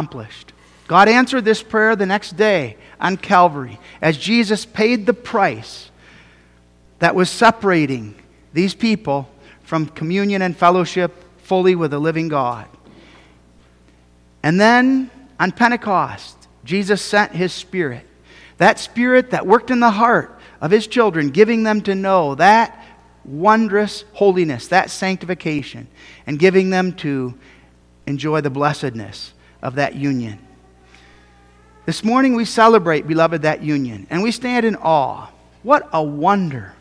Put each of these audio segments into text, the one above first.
accomplished. God answered this prayer the next day on Calvary as Jesus paid the price that was separating these people from communion and fellowship fully with the living God. And then on Pentecost, Jesus sent his Spirit. That Spirit that worked in the heart of his children, giving them to know that wondrous holiness, that sanctification, and giving them to enjoy the blessedness of that union. This morning we celebrate, beloved, that union, and we stand in awe. What a wonder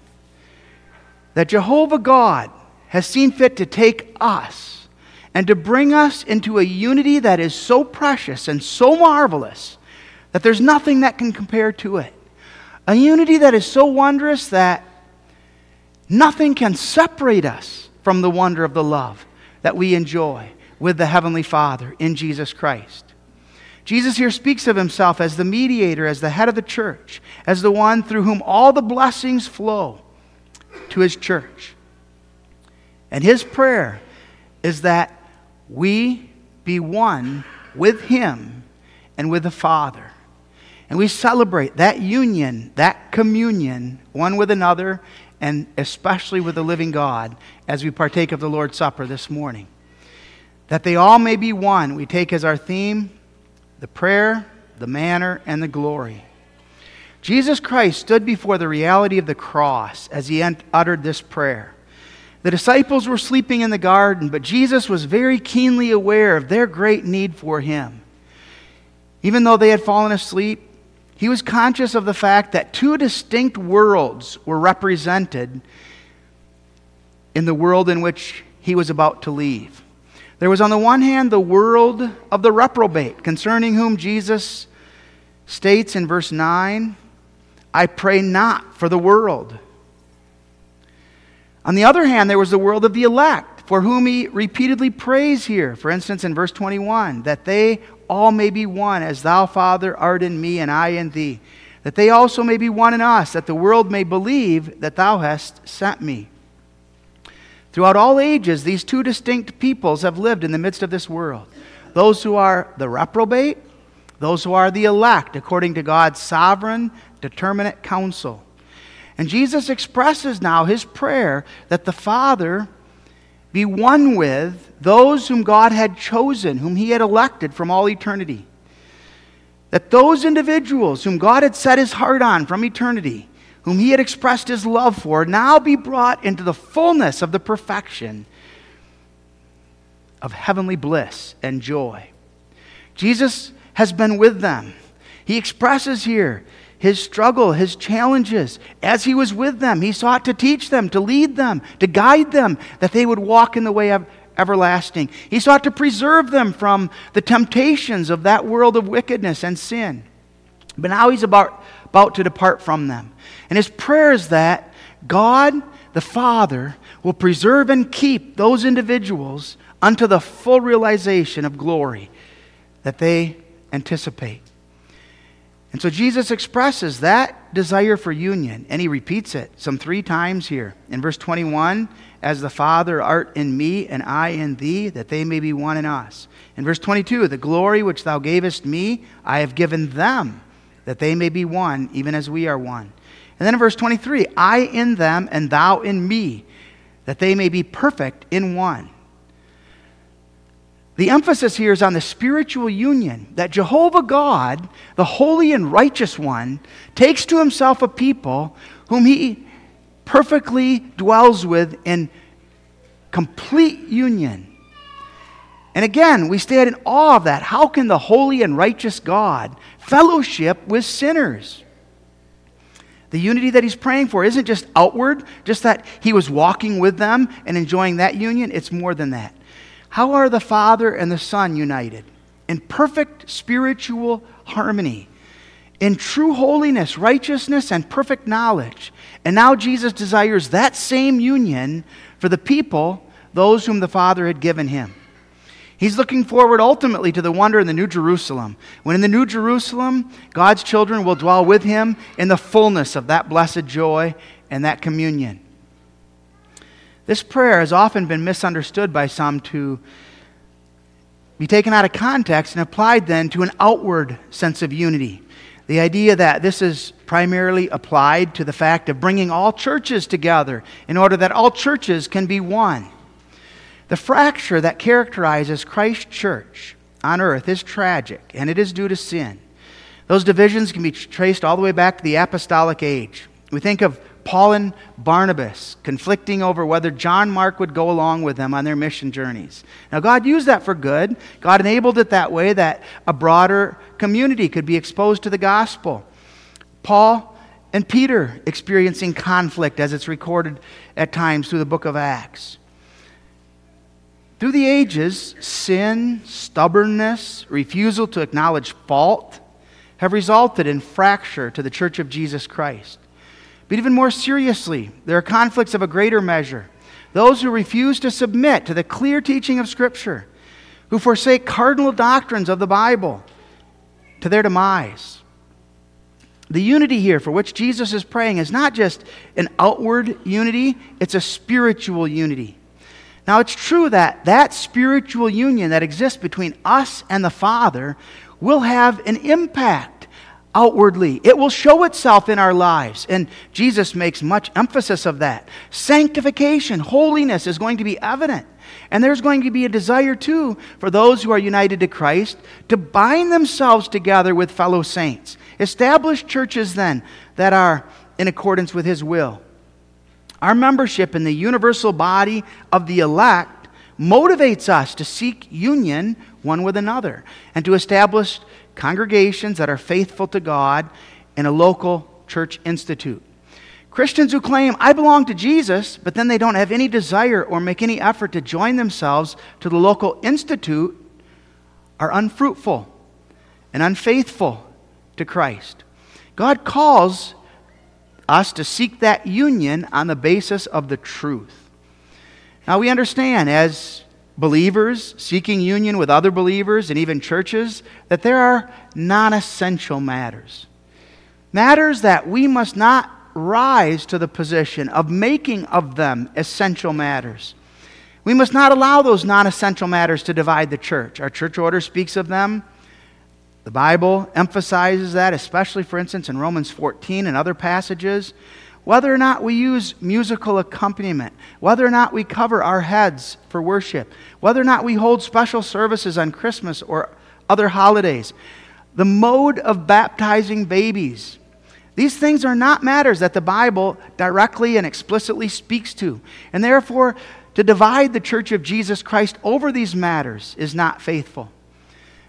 that Jehovah God has seen fit to take us and to bring us into a unity that is so precious and so marvelous that there's nothing that can compare to it. A unity that is so wondrous that nothing can separate us from the wonder of the love that we enjoy with the Heavenly Father in Jesus Christ. Jesus here speaks of himself as the mediator, as the head of the church, as the one through whom all the blessings flow to his church. And his prayer is that we be one with him and with the Father. And we celebrate that union, that communion, one with another, and especially with the living God, as we partake of the Lord's Supper this morning. That they all may be one, we take as our theme the prayer, the manner, and the glory. Jesus Christ stood before the reality of the cross as he uttered this prayer. The disciples were sleeping in the garden, but Jesus was very keenly aware of their great need for him. Even though they had fallen asleep, he was conscious of the fact that two distinct worlds were represented in the world in which he was about to leave. There was, on the one hand, the world of the reprobate, concerning whom Jesus states in verse 9, I pray not for the world. On the other hand, there was the world of the elect, for whom he repeatedly prays here. For instance, in verse 21, that they all may be one, as thou, Father, art in me, and I in thee. That they also may be one in us, that the world may believe that thou hast sent me. Throughout all ages, these two distinct peoples have lived in the midst of this world those who are the reprobate, those who are the elect, according to God's sovereign determinate counsel. And Jesus expresses now his prayer that the Father be one with those whom God had chosen, whom he had elected from all eternity. That those individuals whom God had set his heart on from eternity, whom he had expressed his love for, now be brought into the fullness of the perfection of heavenly bliss and joy. Jesus has been with them. He expresses here his struggle, his challenges. As he was with them, he sought to teach them, to lead them, to guide them, that they would walk in the way of everlasting. He sought to preserve them from the temptations of that world of wickedness and sin. But now he's about, about to depart from them. And his prayer is that God, the Father, will preserve and keep those individuals unto the full realization of glory that they anticipate. And so Jesus expresses that desire for union, and he repeats it some three times here. In verse 21, as the Father art in me, and I in thee, that they may be one in us. In verse 22, the glory which thou gavest me, I have given them, that they may be one, even as we are one. And then in verse 23, I in them, and thou in me, that they may be perfect in one the emphasis here is on the spiritual union that Jehovah God, the holy and righteous one, takes to himself a people whom he perfectly dwells with in complete union. And again, we stand in awe of that. How can the holy and righteous God fellowship with sinners? The unity that he's praying for isn't just outward, just that he was walking with them and enjoying that union. It's more than that. How are the Father and the Son united? In perfect spiritual harmony, in true holiness, righteousness, and perfect knowledge. And now Jesus desires that same union for the people, those whom the Father had given him. He's looking forward ultimately to the wonder in the New Jerusalem. When in the New Jerusalem, God's children will dwell with him in the fullness of that blessed joy and that communion. This prayer has often been misunderstood by some to be taken out of context and applied then to an outward sense of unity. The idea that this is primarily applied to the fact of bringing all churches together in order that all churches can be one. The fracture that characterizes Christ's church on earth is tragic, and it is due to sin. Those divisions can be traced all the way back to the apostolic age. We think of Paul and Barnabas conflicting over whether John Mark would go along with them on their mission journeys. Now, God used that for good. God enabled it that way that a broader community could be exposed to the gospel. Paul and Peter experiencing conflict as it's recorded at times through the book of Acts. Through the ages, sin, stubbornness, refusal to acknowledge fault have resulted in fracture to the church of Jesus Christ. But even more seriously, there are conflicts of a greater measure. Those who refuse to submit to the clear teaching of Scripture, who forsake cardinal doctrines of the Bible to their demise. The unity here for which Jesus is praying is not just an outward unity, it's a spiritual unity. Now, it's true that that spiritual union that exists between us and the Father will have an impact outwardly. It will show itself in our lives. And Jesus makes much emphasis of that. Sanctification, holiness is going to be evident. And there's going to be a desire, too, for those who are united to Christ to bind themselves together with fellow saints. Establish churches, then, that are in accordance with His will. Our membership in the universal body of the elect motivates us to seek union one with another and to establish congregations that are faithful to God in a local church institute. Christians who claim, I belong to Jesus, but then they don't have any desire or make any effort to join themselves to the local institute are unfruitful and unfaithful to Christ. God calls us to seek that union on the basis of the truth. Now we understand as believers seeking union with other believers and even churches that there are non essential matters. Matters that we must not rise to the position of making of them essential matters. We must not allow those non essential matters to divide the church. Our church order speaks of them. The Bible emphasizes that, especially, for instance, in Romans 14 and other passages whether or not we use musical accompaniment, whether or not we cover our heads for worship, whether or not we hold special services on Christmas or other holidays, the mode of baptizing babies. These things are not matters that the Bible directly and explicitly speaks to. And therefore, to divide the church of Jesus Christ over these matters is not faithful.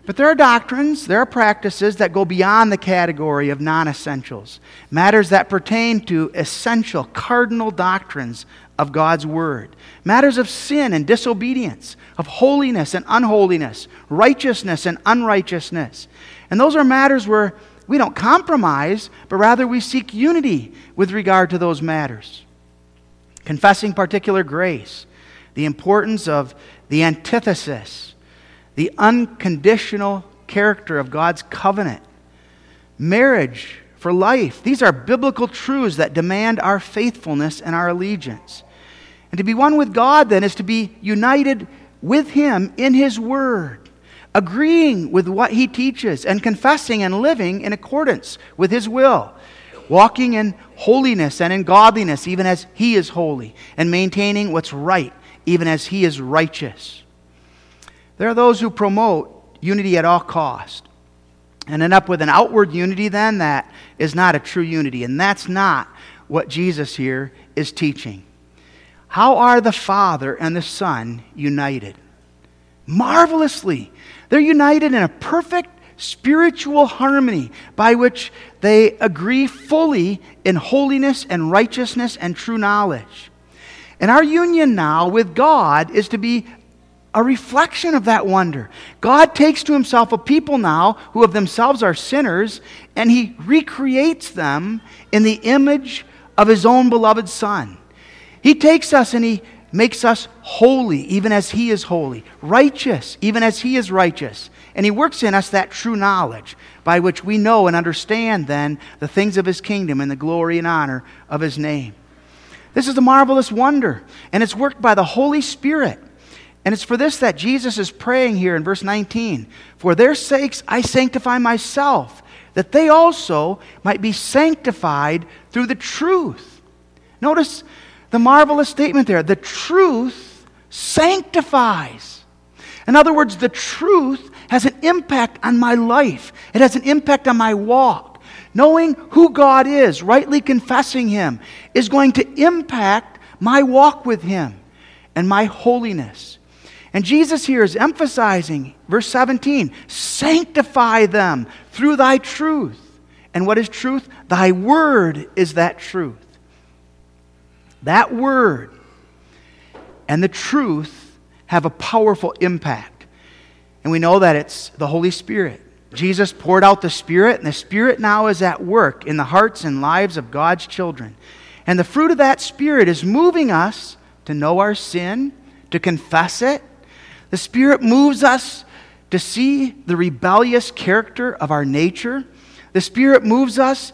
But there are doctrines, there are practices that go beyond the category of non essentials, matters that pertain to essential, cardinal doctrines of God's Word, matters of sin and disobedience, of holiness and unholiness, righteousness and unrighteousness. And those are matters where we don't compromise, but rather we seek unity with regard to those matters. Confessing particular grace, the importance of the antithesis the unconditional character of God's covenant, marriage for life. These are biblical truths that demand our faithfulness and our allegiance. And to be one with God, then, is to be united with Him in His Word, agreeing with what He teaches, and confessing and living in accordance with His will, walking in holiness and in godliness, even as He is holy, and maintaining what's right, even as He is righteous. There are those who promote unity at all cost and end up with an outward unity then that is not a true unity. And that's not what Jesus here is teaching. How are the Father and the Son united? Marvelously. They're united in a perfect spiritual harmony by which they agree fully in holiness and righteousness and true knowledge. And our union now with God is to be a reflection of that wonder. God takes to himself a people now who of themselves are sinners, and he recreates them in the image of his own beloved Son. He takes us and he makes us holy, even as he is holy, righteous, even as he is righteous. And he works in us that true knowledge by which we know and understand then the things of his kingdom and the glory and honor of his name. This is a marvelous wonder, and it's worked by the Holy Spirit And it's for this that Jesus is praying here in verse 19. For their sakes I sanctify myself, that they also might be sanctified through the truth. Notice the marvelous statement there the truth sanctifies. In other words, the truth has an impact on my life, it has an impact on my walk. Knowing who God is, rightly confessing Him, is going to impact my walk with Him and my holiness. And Jesus here is emphasizing, verse 17, sanctify them through thy truth. And what is truth? Thy word is that truth. That word and the truth have a powerful impact. And we know that it's the Holy Spirit. Jesus poured out the Spirit, and the Spirit now is at work in the hearts and lives of God's children. And the fruit of that Spirit is moving us to know our sin, to confess it. The Spirit moves us to see the rebellious character of our nature. The Spirit moves us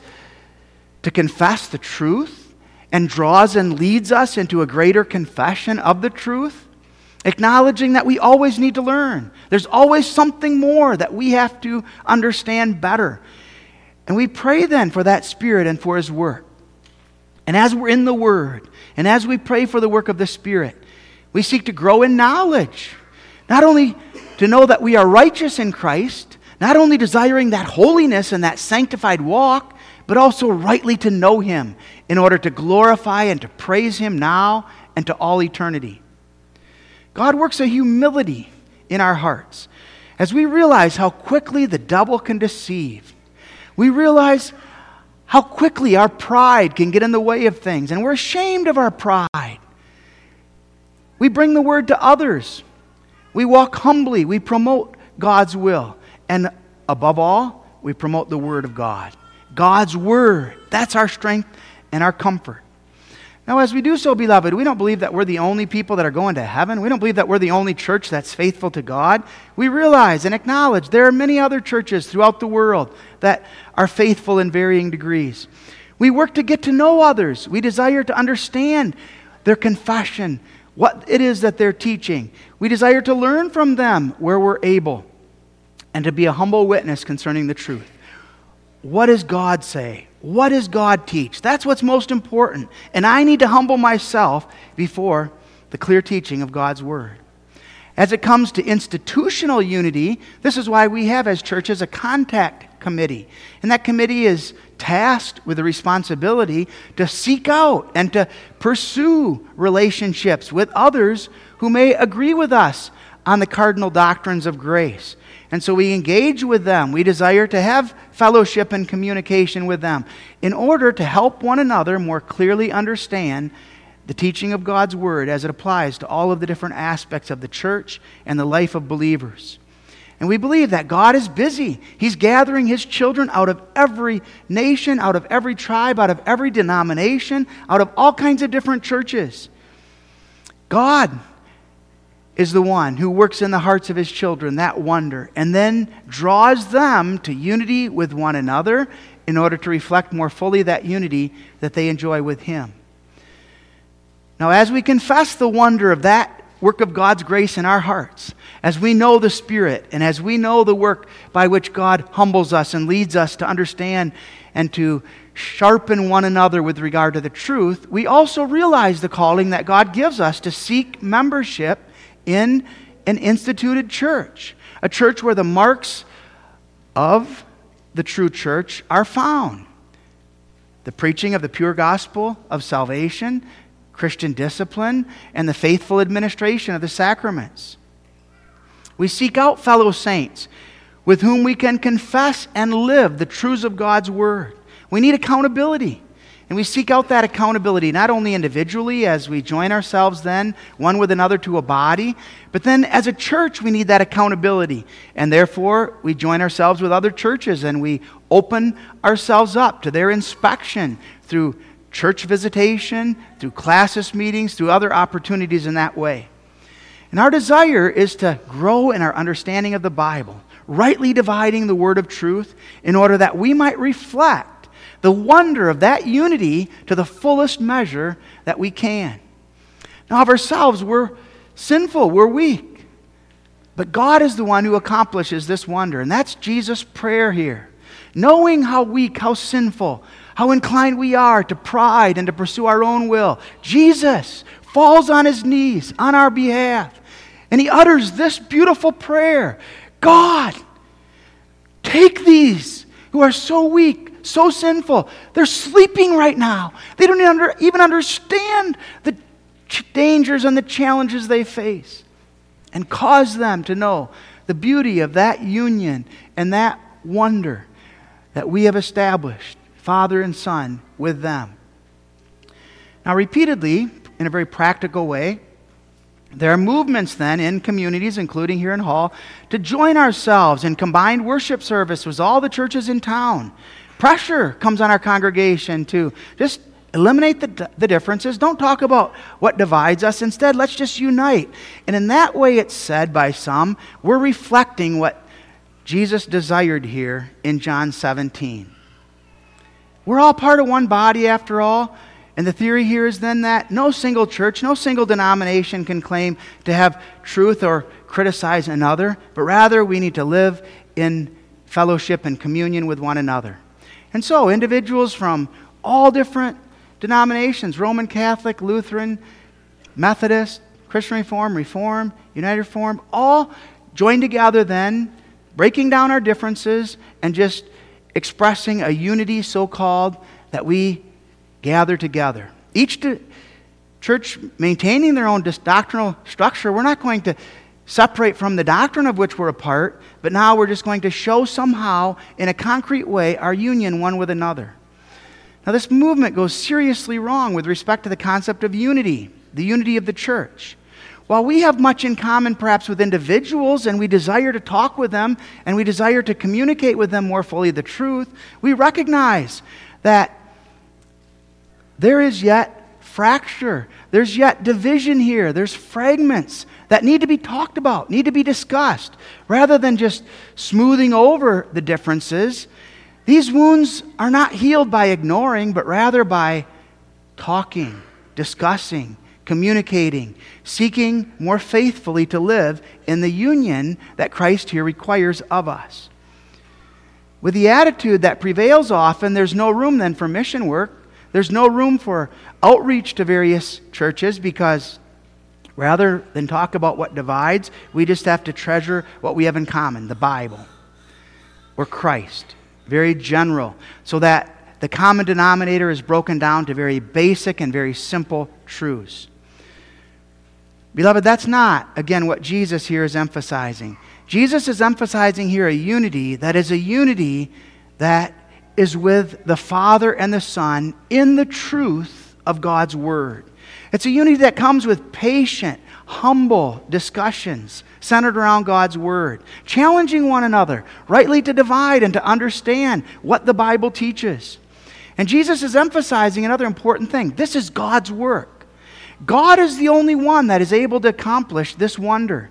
to confess the truth and draws and leads us into a greater confession of the truth, acknowledging that we always need to learn. There's always something more that we have to understand better. And we pray then for that Spirit and for His work. And as we're in the Word, and as we pray for the work of the Spirit, we seek to grow in knowledge. Not only to know that we are righteous in Christ, not only desiring that holiness and that sanctified walk, but also rightly to know Him in order to glorify and to praise Him now and to all eternity. God works a humility in our hearts as we realize how quickly the devil can deceive. We realize how quickly our pride can get in the way of things, and we're ashamed of our pride. We bring the word to others. We walk humbly. We promote God's will. And above all, we promote the word of God. God's word. That's our strength and our comfort. Now, as we do so, beloved, we don't believe that we're the only people that are going to heaven. We don't believe that we're the only church that's faithful to God. We realize and acknowledge there are many other churches throughout the world that are faithful in varying degrees. We work to get to know others. We desire to understand their confession, what it is that they're teaching. We desire to learn from them where we're able and to be a humble witness concerning the truth. What does God say? What does God teach? That's what's most important. And I need to humble myself before the clear teaching of God's Word. As it comes to institutional unity, this is why we have as churches a contact committee. And that committee is tasked with the responsibility to seek out and to pursue relationships with others who may agree with us on the cardinal doctrines of grace. And so we engage with them. We desire to have fellowship and communication with them in order to help one another more clearly understand the teaching of God's Word as it applies to all of the different aspects of the church and the life of believers. And we believe that God is busy. He's gathering His children out of every nation, out of every tribe, out of every denomination, out of all kinds of different churches. God is the one who works in the hearts of his children that wonder and then draws them to unity with one another in order to reflect more fully that unity that they enjoy with him. Now, as we confess the wonder of that work of God's grace in our hearts, as we know the Spirit, and as we know the work by which God humbles us and leads us to understand and to sharpen one another with regard to the truth, we also realize the calling that God gives us to seek membership in an instituted church, a church where the marks of the true church are found. The preaching of the pure gospel of salvation, Christian discipline, and the faithful administration of the sacraments. We seek out fellow saints with whom we can confess and live the truths of God's word. We need accountability. And we seek out that accountability, not only individually as we join ourselves then, one with another to a body, but then as a church, we need that accountability. And therefore, we join ourselves with other churches and we open ourselves up to their inspection through church visitation, through classes meetings, through other opportunities in that way. And our desire is to grow in our understanding of the Bible, rightly dividing the word of truth, in order that we might reflect the wonder of that unity to the fullest measure that we can. Now, of ourselves, we're sinful, we're weak. But God is the one who accomplishes this wonder. And that's Jesus' prayer here. Knowing how weak, how sinful, how inclined we are to pride and to pursue our own will, Jesus falls on his knees on our behalf. And he utters this beautiful prayer God, take these who are so weak, so sinful. They're sleeping right now. They don't even understand the dangers and the challenges they face. And cause them to know the beauty of that union and that wonder that we have established, Father and Son, with them. Now, repeatedly, in a very practical way, there are movements then in communities, including here in Hull, to join ourselves in combined worship service with all the churches in town. Pressure comes on our congregation to just eliminate the, the differences. Don't talk about what divides us. Instead, let's just unite. And in that way, it's said by some, we're reflecting what Jesus desired here in John 17. We're all part of one body, after all. And the theory here is then that no single church, no single denomination can claim to have truth or criticize another, but rather we need to live in fellowship and communion with one another. And so, individuals from all different denominations Roman Catholic, Lutheran, Methodist, Christian Reform, Reform, United Reform all join together then, breaking down our differences and just expressing a unity so called that we gather together. Each church maintaining their own doctrinal structure, we're not going to separate from the doctrine of which we're a part, but now we're just going to show somehow, in a concrete way, our union one with another. Now, this movement goes seriously wrong with respect to the concept of unity, the unity of the church. While we have much in common, perhaps, with individuals, and we desire to talk with them, and we desire to communicate with them more fully the truth, we recognize that there is yet fracture. There's yet division here. There's fragments that need to be talked about, need to be discussed, rather than just smoothing over the differences these wounds are not healed by ignoring, but rather by talking, discussing, communicating, seeking more faithfully to live in the union that Christ here requires of us. With the attitude that prevails often, there's no room then for mission work. There's no room for outreach to various churches because rather than talk about what divides, we just have to treasure what we have in common the Bible or Christ very general, so that the common denominator is broken down to very basic and very simple truths. Beloved, that's not, again, what Jesus here is emphasizing. Jesus is emphasizing here a unity that is a unity that is with the Father and the Son in the truth of God's Word. It's a unity that comes with patient, humble discussions centered around God's Word, challenging one another rightly to divide and to understand what the Bible teaches. And Jesus is emphasizing another important thing this is God's work. God is the only one that is able to accomplish this wonder.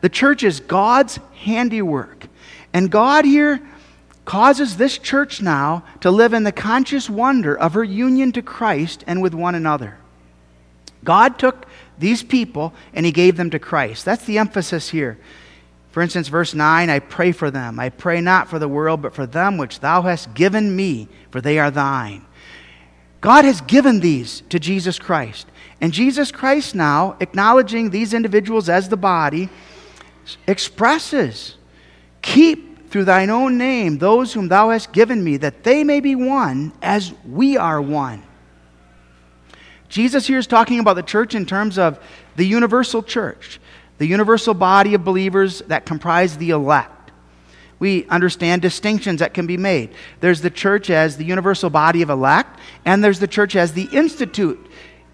The church is God's handiwork. And God here causes this church now to live in the conscious wonder of her union to Christ and with one another. God took these people and he gave them to Christ. That's the emphasis here. For instance, verse 9 I pray for them. I pray not for the world, but for them which thou hast given me, for they are thine. God has given these to Jesus Christ. And Jesus Christ now, acknowledging these individuals as the body, expresses Keep through thine own name those whom thou hast given me, that they may be one as we are one. Jesus here is talking about the church in terms of the universal church, the universal body of believers that comprise the elect. We understand distinctions that can be made. There's the church as the universal body of elect, and there's the church as the institute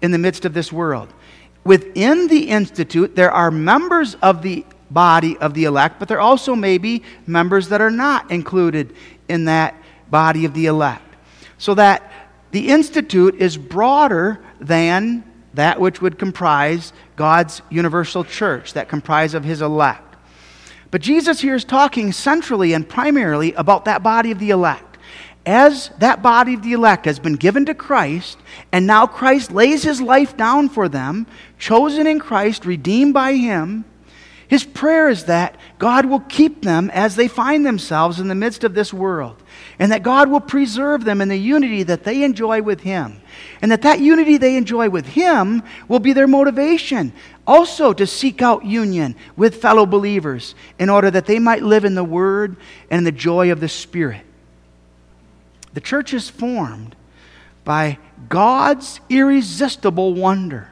in the midst of this world. Within the institute, there are members of the body of the elect, but there also may be members that are not included in that body of the elect. So that the institute is broader than that which would comprise God's universal church, that comprise of his elect. But Jesus here is talking centrally and primarily about that body of the elect. as that body of the elect has been given to Christ, and now Christ lays his life down for them, chosen in Christ, redeemed by him, his prayer is that God will keep them as they find themselves in the midst of this world, and that God will preserve them in the unity that they enjoy with him, and that that unity they enjoy with him will be their motivation also to seek out union with fellow believers in order that they might live in the word and the joy of the Spirit. The church is formed by God's irresistible wonder.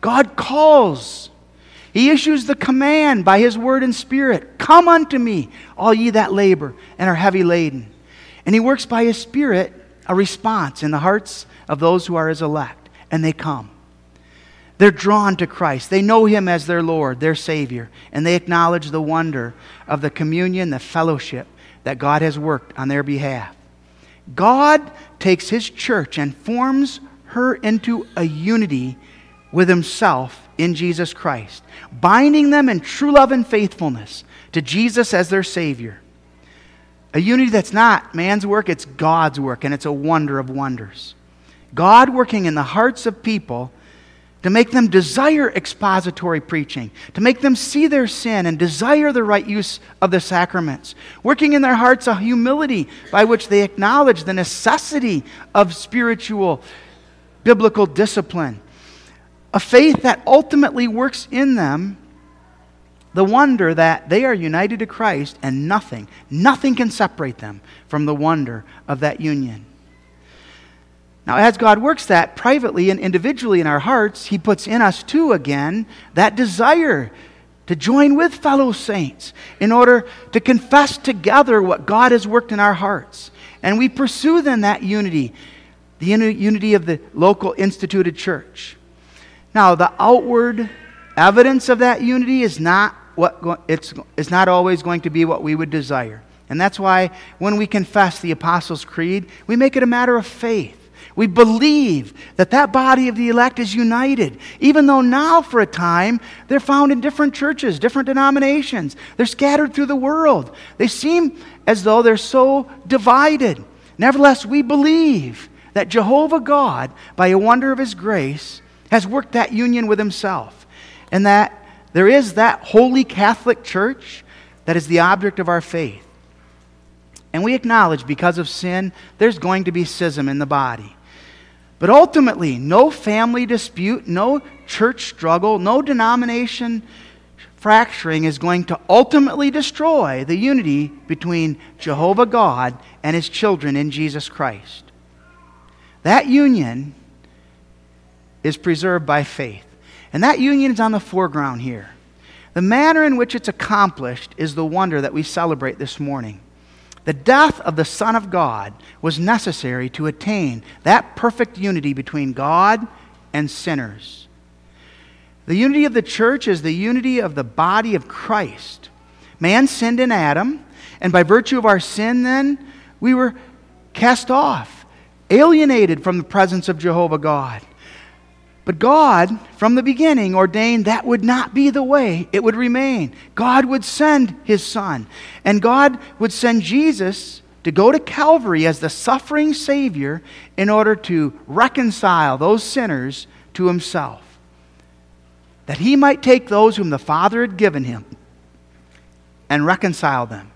God calls. He issues the command by His word and spirit Come unto me, all ye that labor and are heavy laden. And He works by His Spirit a response in the hearts of those who are His elect, and they come. They're drawn to Christ. They know Him as their Lord, their Savior, and they acknowledge the wonder of the communion, the fellowship that God has worked on their behalf. God takes his church and forms her into a unity with himself in Jesus Christ, binding them in true love and faithfulness to Jesus as their Savior. A unity that's not man's work, it's God's work, and it's a wonder of wonders. God working in the hearts of people to make them desire expository preaching, to make them see their sin and desire the right use of the sacraments, working in their hearts a humility by which they acknowledge the necessity of spiritual biblical discipline, a faith that ultimately works in them the wonder that they are united to Christ and nothing, nothing can separate them from the wonder of that union. Now, as God works that privately and individually in our hearts, He puts in us too again that desire to join with fellow saints in order to confess together what God has worked in our hearts. And we pursue then that unity, the unity of the local instituted church. Now, the outward evidence of that unity is not what it's, it's not always going to be what we would desire. And that's why when we confess the Apostles' Creed, we make it a matter of faith. We believe that that body of the elect is united, even though now, for a time, they're found in different churches, different denominations. They're scattered through the world. They seem as though they're so divided. Nevertheless, we believe that Jehovah God, by a wonder of His grace, has worked that union with Himself, and that there is that holy Catholic Church that is the object of our faith. And we acknowledge because of sin, there's going to be schism in the body. But ultimately, no family dispute, no church struggle, no denomination fracturing is going to ultimately destroy the unity between Jehovah God and his children in Jesus Christ. That union is preserved by faith. And that union is on the foreground here. The manner in which it's accomplished is the wonder that we celebrate this morning. The death of the Son of God was necessary to attain that perfect unity between God and sinners. The unity of the church is the unity of the body of Christ. Man sinned in Adam, and by virtue of our sin, then, we were cast off, alienated from the presence of Jehovah God. But God, from the beginning, ordained that would not be the way it would remain. God would send his Son, and God would send Jesus to go to Calvary as the suffering Savior in order to reconcile those sinners to himself. That he might take those whom the Father had given him and reconcile them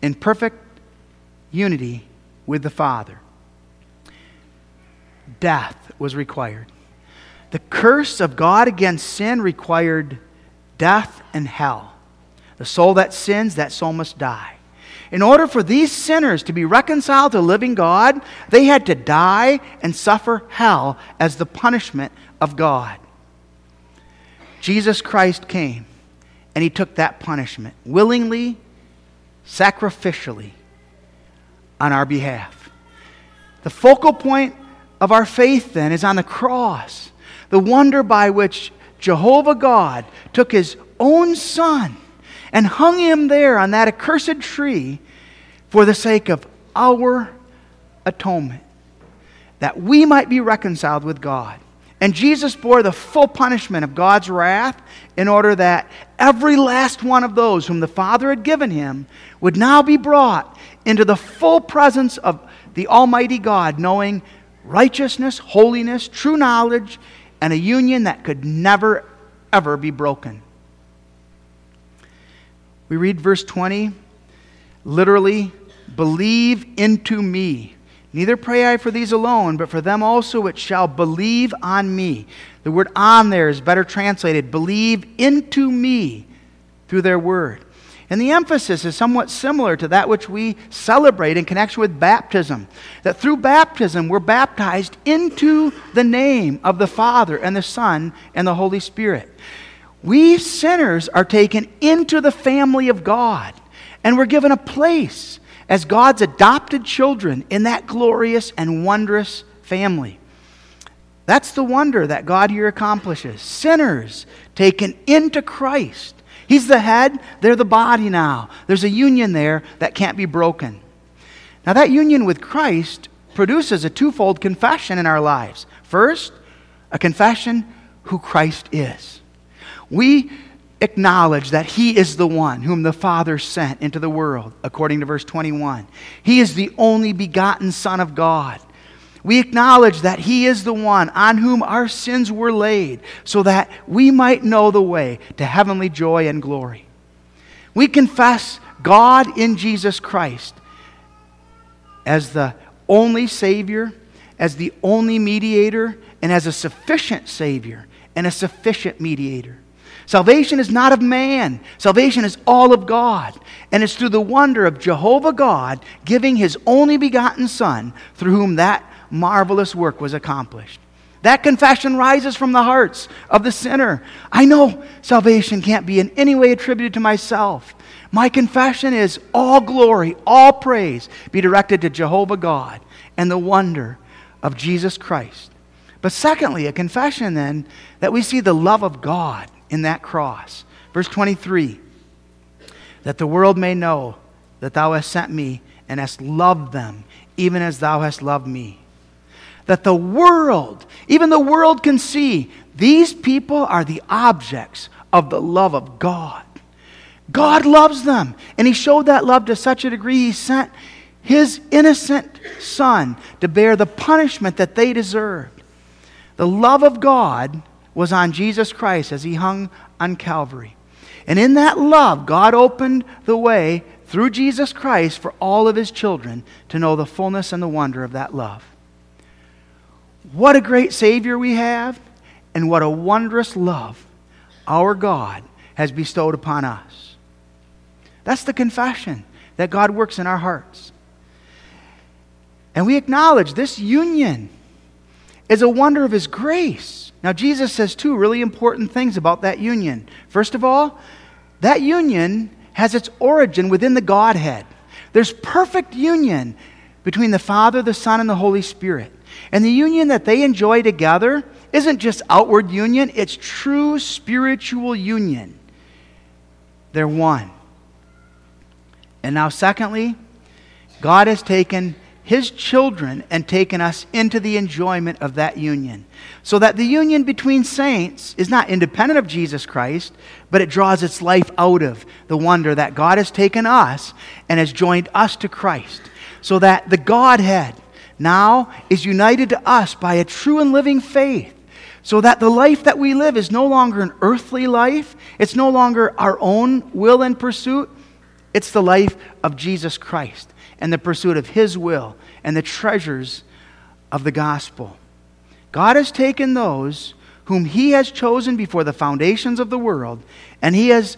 in perfect unity with the Father. Death was required. The curse of God against sin required death and hell. The soul that sins, that soul must die. In order for these sinners to be reconciled to living God, they had to die and suffer hell as the punishment of God. Jesus Christ came and he took that punishment willingly, sacrificially on our behalf. The focal point of our faith then is on the cross the wonder by which Jehovah God took his own son and hung him there on that accursed tree for the sake of our atonement, that we might be reconciled with God. And Jesus bore the full punishment of God's wrath in order that every last one of those whom the Father had given him would now be brought into the full presence of the Almighty God, knowing righteousness, holiness, true knowledge, and a union that could never, ever be broken. We read verse 20 literally, believe into me. Neither pray I for these alone, but for them also which shall believe on me. The word on there is better translated believe into me through their word. And the emphasis is somewhat similar to that which we celebrate in connection with baptism. That through baptism, we're baptized into the name of the Father and the Son and the Holy Spirit. We sinners are taken into the family of God, and we're given a place as God's adopted children in that glorious and wondrous family. That's the wonder that God here accomplishes. Sinners taken into Christ He's the head, they're the body now. There's a union there that can't be broken. Now, that union with Christ produces a twofold confession in our lives. First, a confession who Christ is. We acknowledge that He is the one whom the Father sent into the world, according to verse 21. He is the only begotten Son of God. We acknowledge that He is the one on whom our sins were laid, so that we might know the way to heavenly joy and glory. We confess God in Jesus Christ as the only Savior, as the only mediator, and as a sufficient Savior and a sufficient mediator. Salvation is not of man. Salvation is all of God. And it's through the wonder of Jehovah God giving his only begotten Son, through whom that marvelous work was accomplished. That confession rises from the hearts of the sinner. I know salvation can't be in any way attributed to myself. My confession is all glory, all praise be directed to Jehovah God and the wonder of Jesus Christ. But secondly, a confession then that we see the love of God in that cross. Verse 23 that the world may know that thou hast sent me and hast loved them, even as thou hast loved me that the world, even the world can see these people are the objects of the love of God. God loves them. And He showed that love to such a degree, He sent His innocent Son to bear the punishment that they deserved. The love of God was on Jesus Christ as He hung on Calvary. And in that love, God opened the way through Jesus Christ for all of His children to know the fullness and the wonder of that love. What a great Savior we have, and what a wondrous love our God has bestowed upon us. That's the confession that God works in our hearts. And we acknowledge this union is a wonder of His grace. Now, Jesus says two really important things about that union. First of all, that union has its origin within the Godhead. There's perfect union between the Father, the Son, and the Holy Spirit. And the union that they enjoy together isn't just outward union, it's true spiritual union. They're one. And now, secondly, God has taken his children and taken us into the enjoyment of that union. So that the union between saints is not independent of Jesus Christ, but it draws its life out of the wonder that God has taken us and has joined us to Christ. So that the Godhead now is united to us by a true and living faith. So that the life that we live is no longer an earthly life, it's no longer our own will and pursuit, it's the life of Jesus Christ and the pursuit of His will and the treasures of the gospel. God has taken those whom He has chosen before the foundations of the world, and He has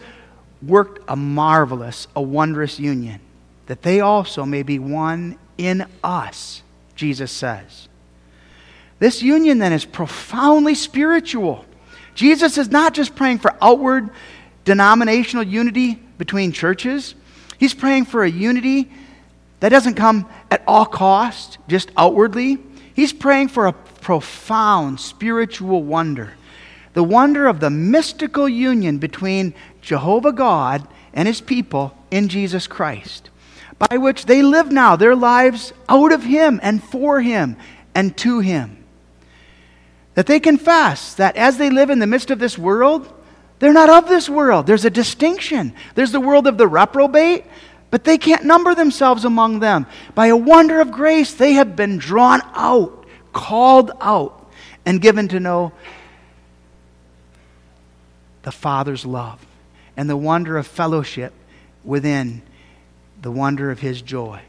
worked a marvelous, a wondrous union, that they also may be one in us Jesus says. This union then is profoundly spiritual. Jesus is not just praying for outward denominational unity between churches, he's praying for a unity that doesn't come at all cost, just outwardly. He's praying for a profound spiritual wonder the wonder of the mystical union between Jehovah God and his people in Jesus Christ by which they live now their lives out of Him and for Him and to Him. That they confess that as they live in the midst of this world, they're not of this world. There's a distinction. There's the world of the reprobate, but they can't number themselves among them. By a wonder of grace, they have been drawn out, called out, and given to know the Father's love and the wonder of fellowship within the wonder of His joy.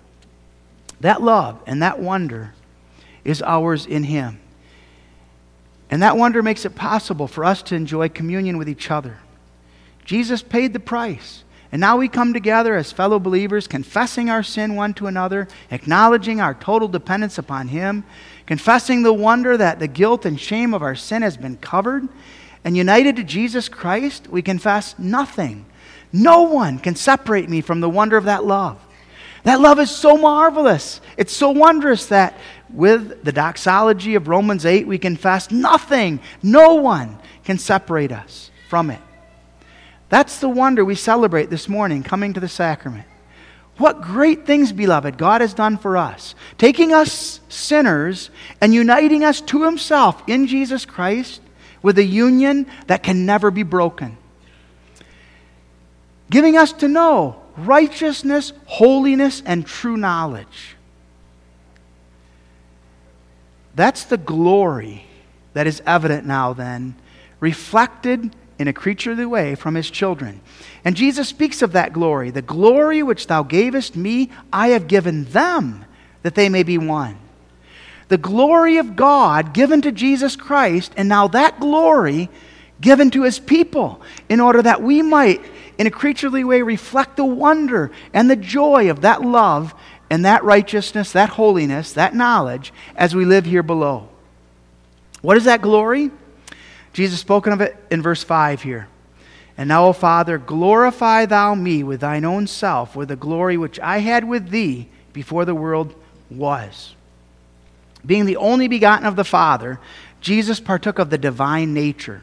That love and that wonder is ours in Him. And that wonder makes it possible for us to enjoy communion with each other. Jesus paid the price. And now we come together as fellow believers, confessing our sin one to another, acknowledging our total dependence upon Him, confessing the wonder that the guilt and shame of our sin has been covered, and united to Jesus Christ, we confess nothing. No one can separate me from the wonder of that love. That love is so marvelous. It's so wondrous that with the doxology of Romans 8, we confess nothing, no one can separate us from it. That's the wonder we celebrate this morning coming to the sacrament. What great things, beloved, God has done for us, taking us sinners and uniting us to Himself in Jesus Christ with a union that can never be broken. Giving us to know righteousness, holiness, and true knowledge. That's the glory that is evident now, then, reflected in a creaturely way from his children. And Jesus speaks of that glory. The glory which thou gavest me, I have given them, that they may be one the glory of God given to Jesus Christ, and now that glory given to his people, in order that we might, in a creaturely way, reflect the wonder and the joy of that love and that righteousness, that holiness, that knowledge as we live here below. What is that glory? Jesus spoken of it in verse 5 here. And now, O Father, glorify thou me with thine own self, with the glory which I had with thee before the world was. Being the only begotten of the Father, Jesus partook of the divine nature.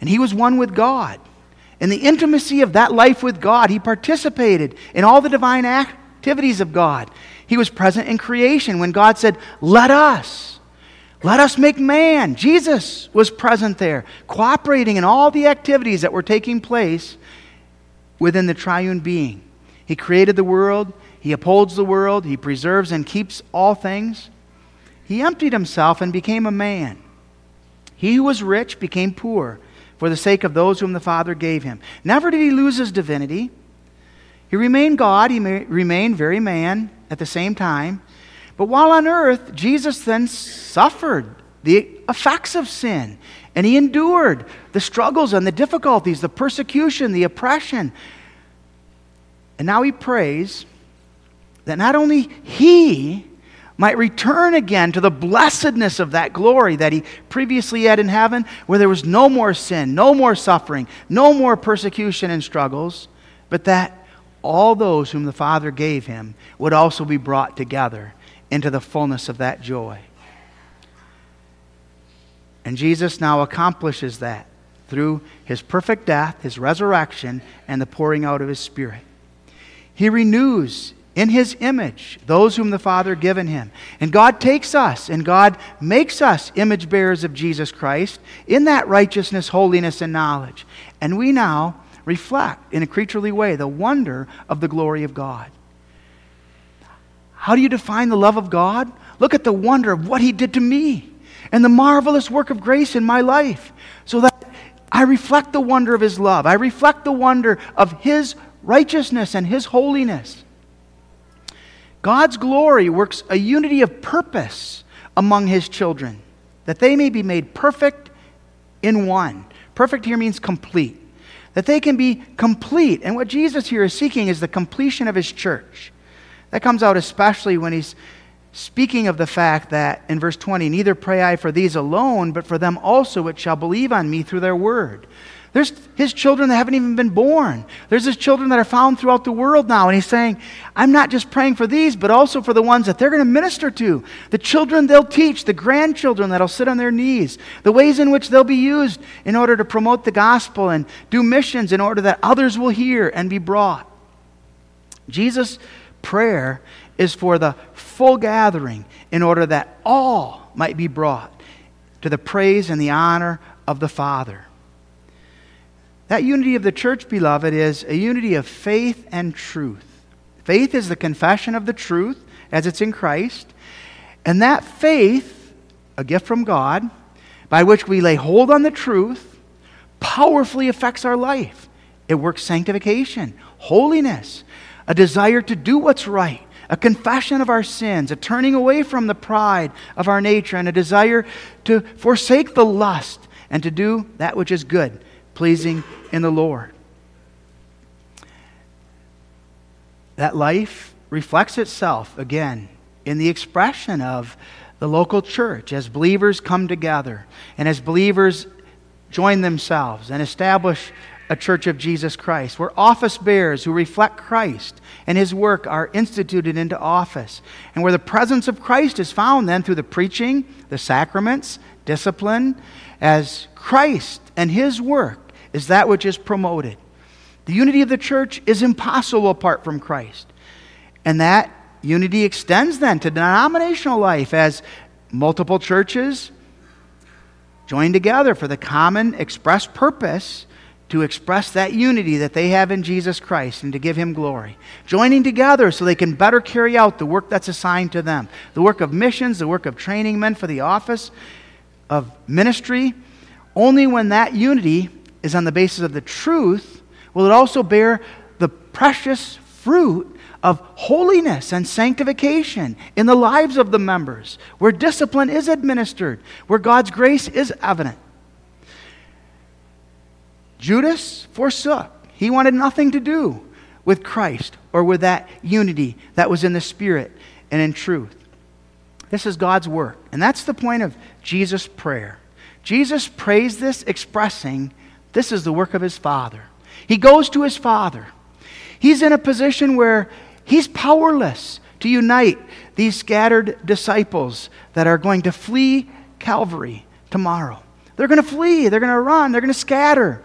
And he was one with God. In the intimacy of that life with God, he participated in all the divine activities of God. He was present in creation when God said, Let us. Let us make man. Jesus was present there, cooperating in all the activities that were taking place within the triune being. He created the world, He upholds the world, He preserves and keeps all things. He emptied himself and became a man. He who was rich became poor for the sake of those whom the Father gave him. Never did he lose his divinity. He remained God, he remained very man at the same time. But while on earth, Jesus then suffered the effects of sin, and he endured the struggles and the difficulties, the persecution, the oppression. And now he prays that not only he might return again to the blessedness of that glory that he previously had in heaven, where there was no more sin, no more suffering, no more persecution and struggles, but that all those whom the Father gave him would also be brought together into the fullness of that joy. And Jesus now accomplishes that through his perfect death, his resurrection, and the pouring out of his Spirit. He renews in his image, those whom the Father given him. And God takes us and God makes us image bearers of Jesus Christ in that righteousness, holiness, and knowledge. And we now reflect in a creaturely way the wonder of the glory of God. How do you define the love of God? Look at the wonder of what he did to me and the marvelous work of grace in my life so that I reflect the wonder of his love. I reflect the wonder of his righteousness and his holiness. God's glory works a unity of purpose among his children, that they may be made perfect in one. Perfect here means complete. That they can be complete. And what Jesus here is seeking is the completion of his church. That comes out especially when he's speaking of the fact that in verse 20, neither pray I for these alone, but for them also which shall believe on me through their word. There's his children that haven't even been born. There's his children that are found throughout the world now. And he's saying, I'm not just praying for these, but also for the ones that they're going to minister to. The children they'll teach, the grandchildren that'll sit on their knees, the ways in which they'll be used in order to promote the gospel and do missions in order that others will hear and be brought. Jesus' prayer is for the full gathering in order that all might be brought to the praise and the honor of the Father. That unity of the church, beloved, is a unity of faith and truth. Faith is the confession of the truth as it's in Christ. And that faith, a gift from God, by which we lay hold on the truth, powerfully affects our life. It works sanctification, holiness, a desire to do what's right, a confession of our sins, a turning away from the pride of our nature, and a desire to forsake the lust and to do that which is good, pleasing in the Lord. That life reflects itself, again, in the expression of the local church as believers come together and as believers join themselves and establish a church of Jesus Christ, where office bearers who reflect Christ and his work are instituted into office, and where the presence of Christ is found then through the preaching, the sacraments, discipline, as Christ and his work is that which is promoted. The unity of the church is impossible apart from Christ. And that unity extends then to denominational life as multiple churches join together for the common express purpose to express that unity that they have in Jesus Christ and to give Him glory. Joining together so they can better carry out the work that's assigned to them the work of missions, the work of training men for the office of ministry. Only when that unity is on the basis of the truth will it also bear the precious fruit of holiness and sanctification in the lives of the members, where discipline is administered, where God's grace is evident. Judas forsook. He wanted nothing to do with Christ or with that unity that was in the Spirit and in truth. This is God's work. And that's the point of Jesus' prayer. Jesus prays this, expressing this is the work of his Father. He goes to his Father. He's in a position where he's powerless to unite these scattered disciples that are going to flee Calvary tomorrow. They're going to flee, they're going to run, they're going to scatter.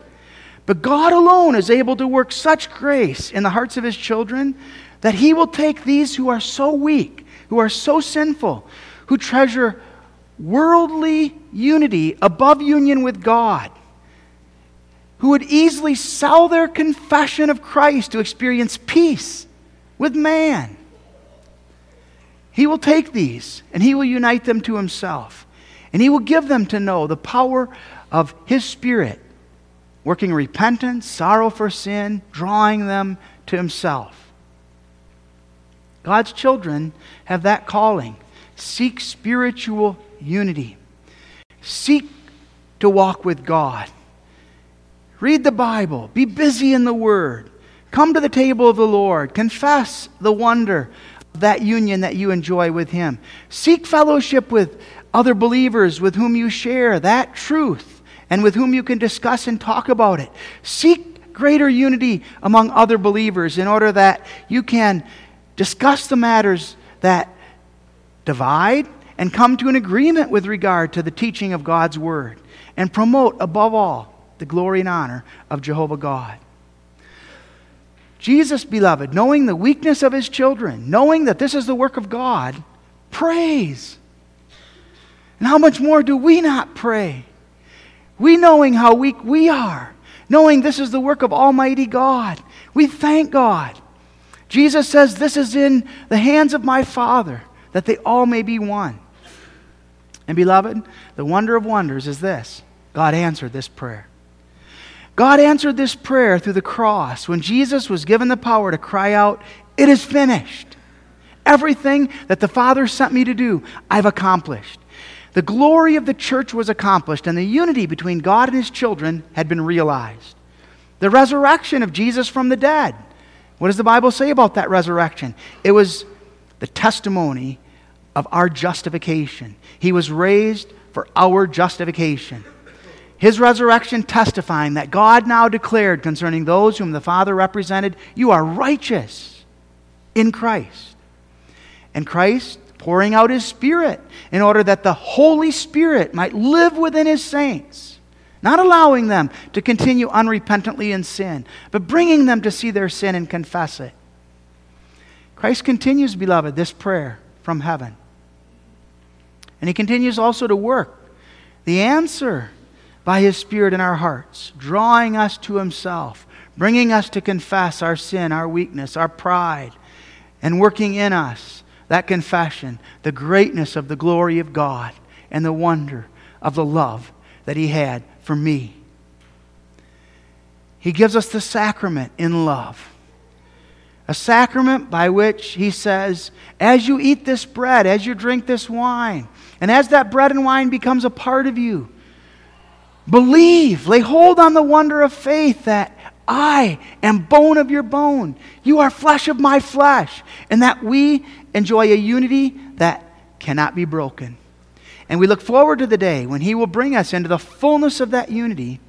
But God alone is able to work such grace in the hearts of his children that he will take these who are so weak, who are so sinful, who treasure worldly unity above union with God, who would easily sell their confession of Christ to experience peace with man. He will take these and he will unite them to himself. And he will give them to know the power of his Spirit working repentance, sorrow for sin, drawing them to Himself. God's children have that calling. Seek spiritual unity. Seek to walk with God. Read the Bible. Be busy in the Word. Come to the table of the Lord. Confess the wonder of that union that you enjoy with Him. Seek fellowship with other believers with whom you share that truth and with whom you can discuss and talk about it. Seek greater unity among other believers in order that you can discuss the matters that divide and come to an agreement with regard to the teaching of God's Word and promote, above all, the glory and honor of Jehovah God. Jesus, beloved, knowing the weakness of his children, knowing that this is the work of God, prays. And how much more do we not pray? We knowing how weak we are, knowing this is the work of Almighty God, we thank God. Jesus says, This is in the hands of my Father, that they all may be one. And beloved, the wonder of wonders is this God answered this prayer. God answered this prayer through the cross when Jesus was given the power to cry out, It is finished. Everything that the Father sent me to do, I've accomplished. The glory of the church was accomplished, and the unity between God and his children had been realized. The resurrection of Jesus from the dead. What does the Bible say about that resurrection? It was the testimony of our justification. He was raised for our justification. His resurrection testifying that God now declared concerning those whom the Father represented, you are righteous in Christ. And Christ pouring out his Spirit in order that the Holy Spirit might live within his saints, not allowing them to continue unrepentantly in sin, but bringing them to see their sin and confess it. Christ continues, beloved, this prayer from heaven. And he continues also to work the answer by his Spirit in our hearts, drawing us to himself, bringing us to confess our sin, our weakness, our pride, and working in us that confession, the greatness of the glory of God and the wonder of the love that He had for me. He gives us the sacrament in love. A sacrament by which He says, as you eat this bread, as you drink this wine, and as that bread and wine becomes a part of you, believe, lay hold on the wonder of faith that I am bone of your bone. You are flesh of my flesh. And that we enjoy a unity that cannot be broken. And we look forward to the day when He will bring us into the fullness of that unity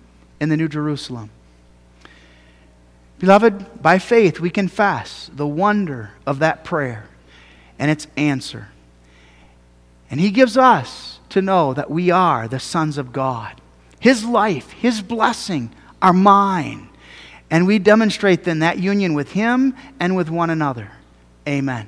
in the New Jerusalem. Beloved, by faith we confess the wonder of that prayer and its answer. And He gives us to know that we are the sons of God. His life, His blessing are mine. And we demonstrate then that union with Him and with one another. Amen.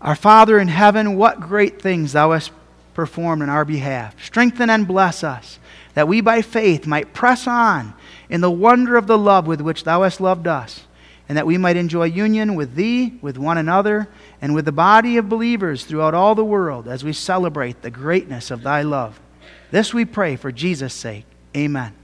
Our Father in heaven, what great things Thou hast performed in our behalf. Strengthen and bless us, that we by faith might press on in the wonder of the love with which Thou hast loved us, and that we might enjoy union with Thee, with one another, and with the body of believers throughout all the world as we celebrate the greatness of Thy love. This we pray for Jesus' sake. Amen.